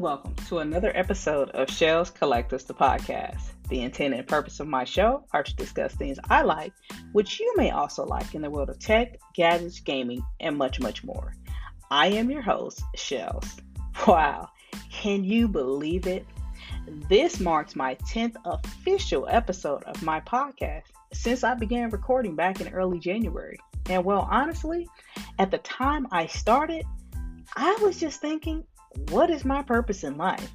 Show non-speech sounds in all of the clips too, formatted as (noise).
welcome to another episode of Shells Collectors, the podcast. The intent and purpose of my show are to discuss things I like, which you may also like in the world of tech, gadgets, gaming, and much, much more. I am your host, Shells. Wow, can you believe it? This marks my 10th official episode of my podcast since I began recording back in early January. And well, honestly, at the time I started, I was just thinking, what is my purpose in life?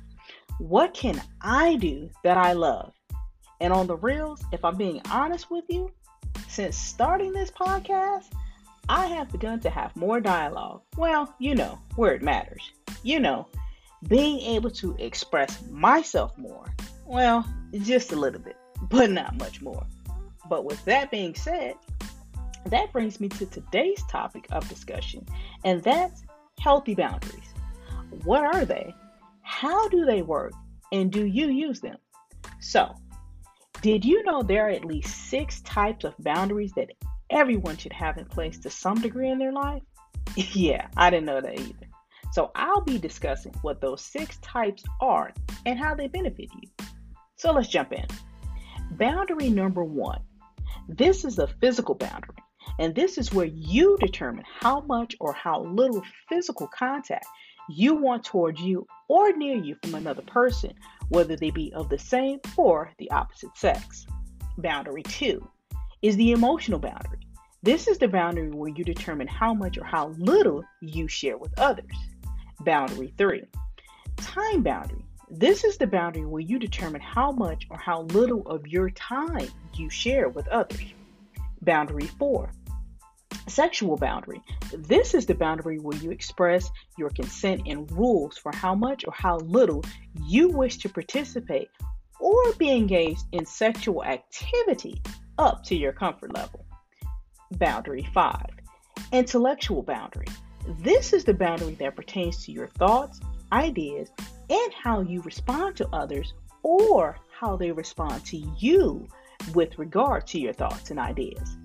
What can I do that I love? And on the reels, if I'm being honest with you, since starting this podcast, I have begun to have more dialogue. Well, you know, where it matters. You know, being able to express myself more. Well, just a little bit, but not much more. But with that being said, that brings me to today's topic of discussion, and that's healthy boundaries. What are they? How do they work? And do you use them? So, did you know there are at least six types of boundaries that everyone should have in place to some degree in their life? (laughs) yeah, I didn't know that either. So, I'll be discussing what those six types are and how they benefit you. So, let's jump in. Boundary number one this is a physical boundary, and this is where you determine how much or how little physical contact you want towards you or near you from another person, whether they be of the same or the opposite sex. Boundary two is the emotional boundary. This is the boundary where you determine how much or how little you share with others. Boundary three, time boundary. This is the boundary where you determine how much or how little of your time you share with others. Boundary four, Sexual boundary. This is the boundary where you express your consent and rules for how much or how little you wish to participate or be engaged in sexual activity up to your comfort level. Boundary 5. Intellectual boundary. This is the boundary that pertains to your thoughts, ideas, and how you respond to others or how they respond to you with regard to your thoughts and ideas.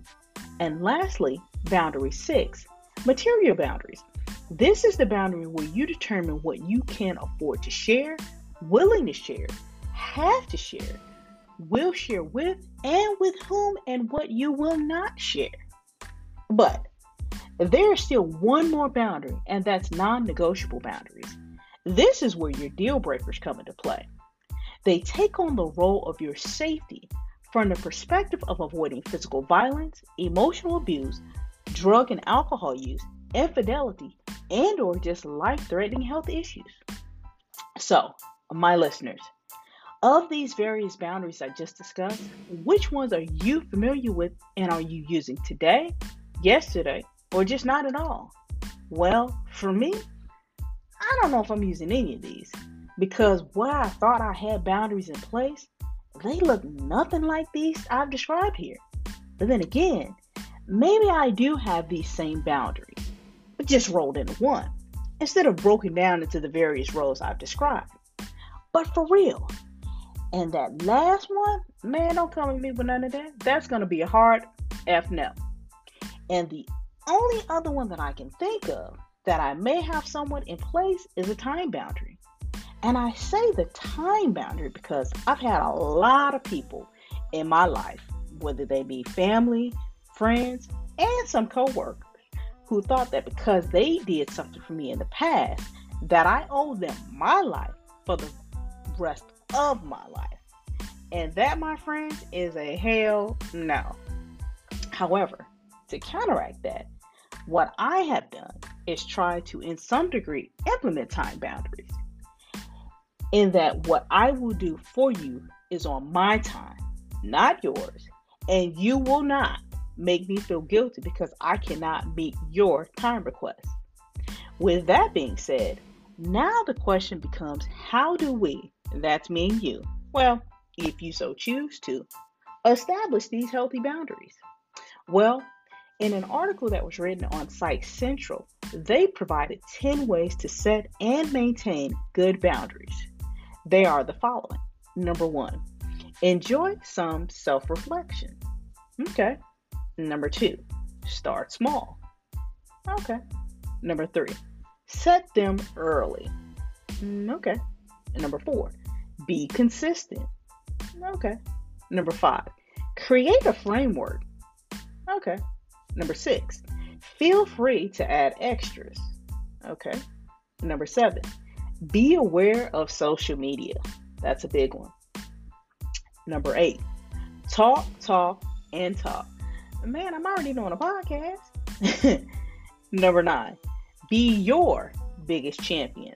And lastly, boundary six, material boundaries. This is the boundary where you determine what you can afford to share, willing to share, have to share, will share with, and with whom, and what you will not share. But there is still one more boundary, and that's non negotiable boundaries. This is where your deal breakers come into play. They take on the role of your safety from the perspective of avoiding physical violence, emotional abuse, drug and alcohol use, infidelity, and or just life-threatening health issues. So, my listeners, of these various boundaries I just discussed, which ones are you familiar with and are you using today, yesterday, or just not at all? Well, for me, I don't know if I'm using any of these because what I thought I had boundaries in place they look nothing like these I've described here. But then again, maybe I do have these same boundaries, but just rolled into one instead of broken down into the various roles I've described. But for real, and that last one, man, don't come at me with none of that. That's going to be a hard F no. And the only other one that I can think of that I may have somewhat in place is a time boundary. And I say the time boundary because I've had a lot of people in my life, whether they be family, friends, and some coworkers, who thought that because they did something for me in the past, that I owe them my life for the rest of my life. And that, my friends, is a hell no. However, to counteract that, what I have done is try to, in some degree, implement time boundaries in that what I will do for you is on my time, not yours, and you will not make me feel guilty because I cannot meet your time request. With that being said, now the question becomes how do we, that's me and you, well, if you so choose to, establish these healthy boundaries? Well, in an article that was written on Psych Central, they provided 10 ways to set and maintain good boundaries. They are the following. Number one, enjoy some self reflection. Okay. Number two, start small. Okay. Number three, set them early. Mm, okay. Number four, be consistent. Okay. Number five, create a framework. Okay. Number six, feel free to add extras. Okay. Number seven, be aware of social media. That's a big one. Number eight, talk, talk, and talk. Man, I'm already doing a podcast. (laughs) number nine, be your biggest champion.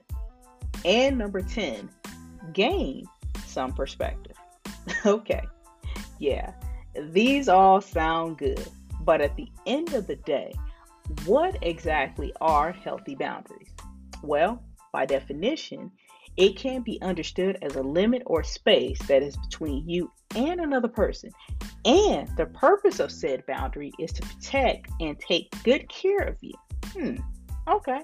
And number 10, gain some perspective. (laughs) okay, yeah, these all sound good. But at the end of the day, what exactly are healthy boundaries? Well, by definition, it can be understood as a limit or space that is between you and another person. And the purpose of said boundary is to protect and take good care of you. Hmm, okay.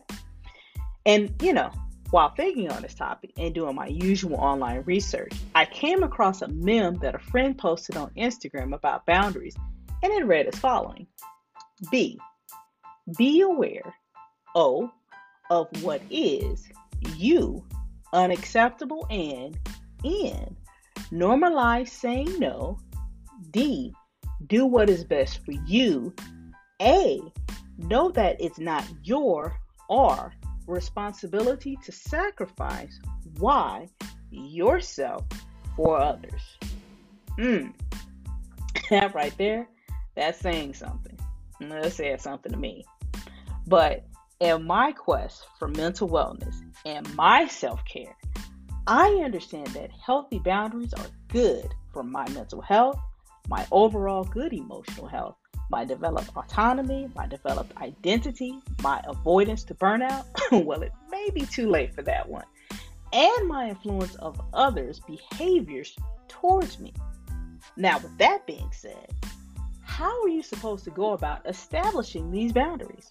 And, you know, while thinking on this topic and doing my usual online research, I came across a meme that a friend posted on Instagram about boundaries, and it read as following B. Be aware, O, of what is, you, unacceptable, and N. Normalize saying no. D. Do what is best for you. A. Know that it's not your or responsibility to sacrifice why yourself for others. Hmm. (laughs) That right there, that's saying something. That said something to me. But in my quest for mental wellness and my self care, I understand that healthy boundaries are good for my mental health, my overall good emotional health, my developed autonomy, my developed identity, my avoidance to burnout. (laughs) well, it may be too late for that one. And my influence of others' behaviors towards me. Now, with that being said, how are you supposed to go about establishing these boundaries?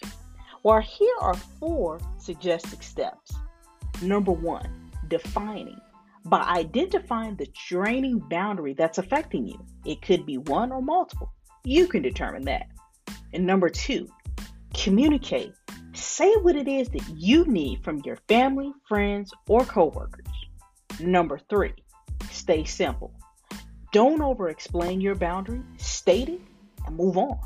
Well, here are four suggested steps. Number one, defining. By identifying the draining boundary that's affecting you, it could be one or multiple. You can determine that. And number two, communicate. Say what it is that you need from your family, friends, or coworkers. Number three, stay simple. Don't over explain your boundary, state it, and move on.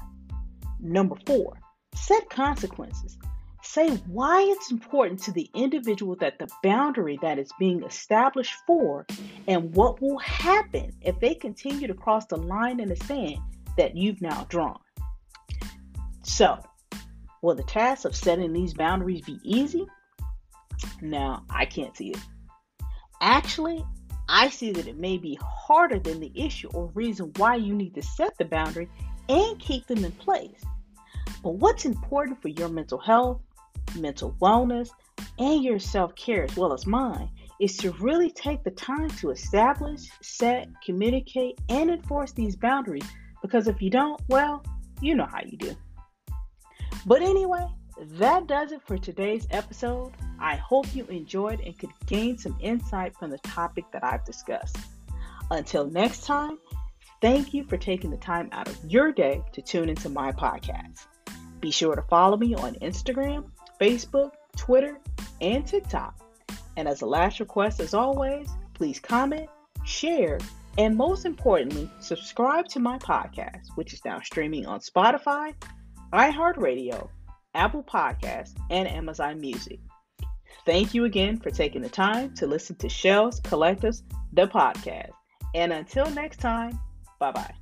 Number four, set consequences. Say why it's important to the individual that the boundary that is being established for and what will happen if they continue to cross the line in the sand that you've now drawn. So, will the task of setting these boundaries be easy? Now, I can't see it. Actually, I see that it may be harder than the issue or reason why you need to set the boundary and keep them in place. But what's important for your mental health, mental wellness, and your self care as well as mine is to really take the time to establish, set, communicate, and enforce these boundaries because if you don't, well, you know how you do. But anyway, that does it for today's episode. I hope you enjoyed and could gain some insight from the topic that I've discussed. Until next time, thank you for taking the time out of your day to tune into my podcast. Be sure to follow me on Instagram, Facebook, Twitter, and TikTok. And as a last request, as always, please comment, share, and most importantly, subscribe to my podcast, which is now streaming on Spotify, iHeartRadio, Apple Podcasts, and Amazon Music. Thank you again for taking the time to listen to Shells Collectives, the podcast. And until next time, bye bye.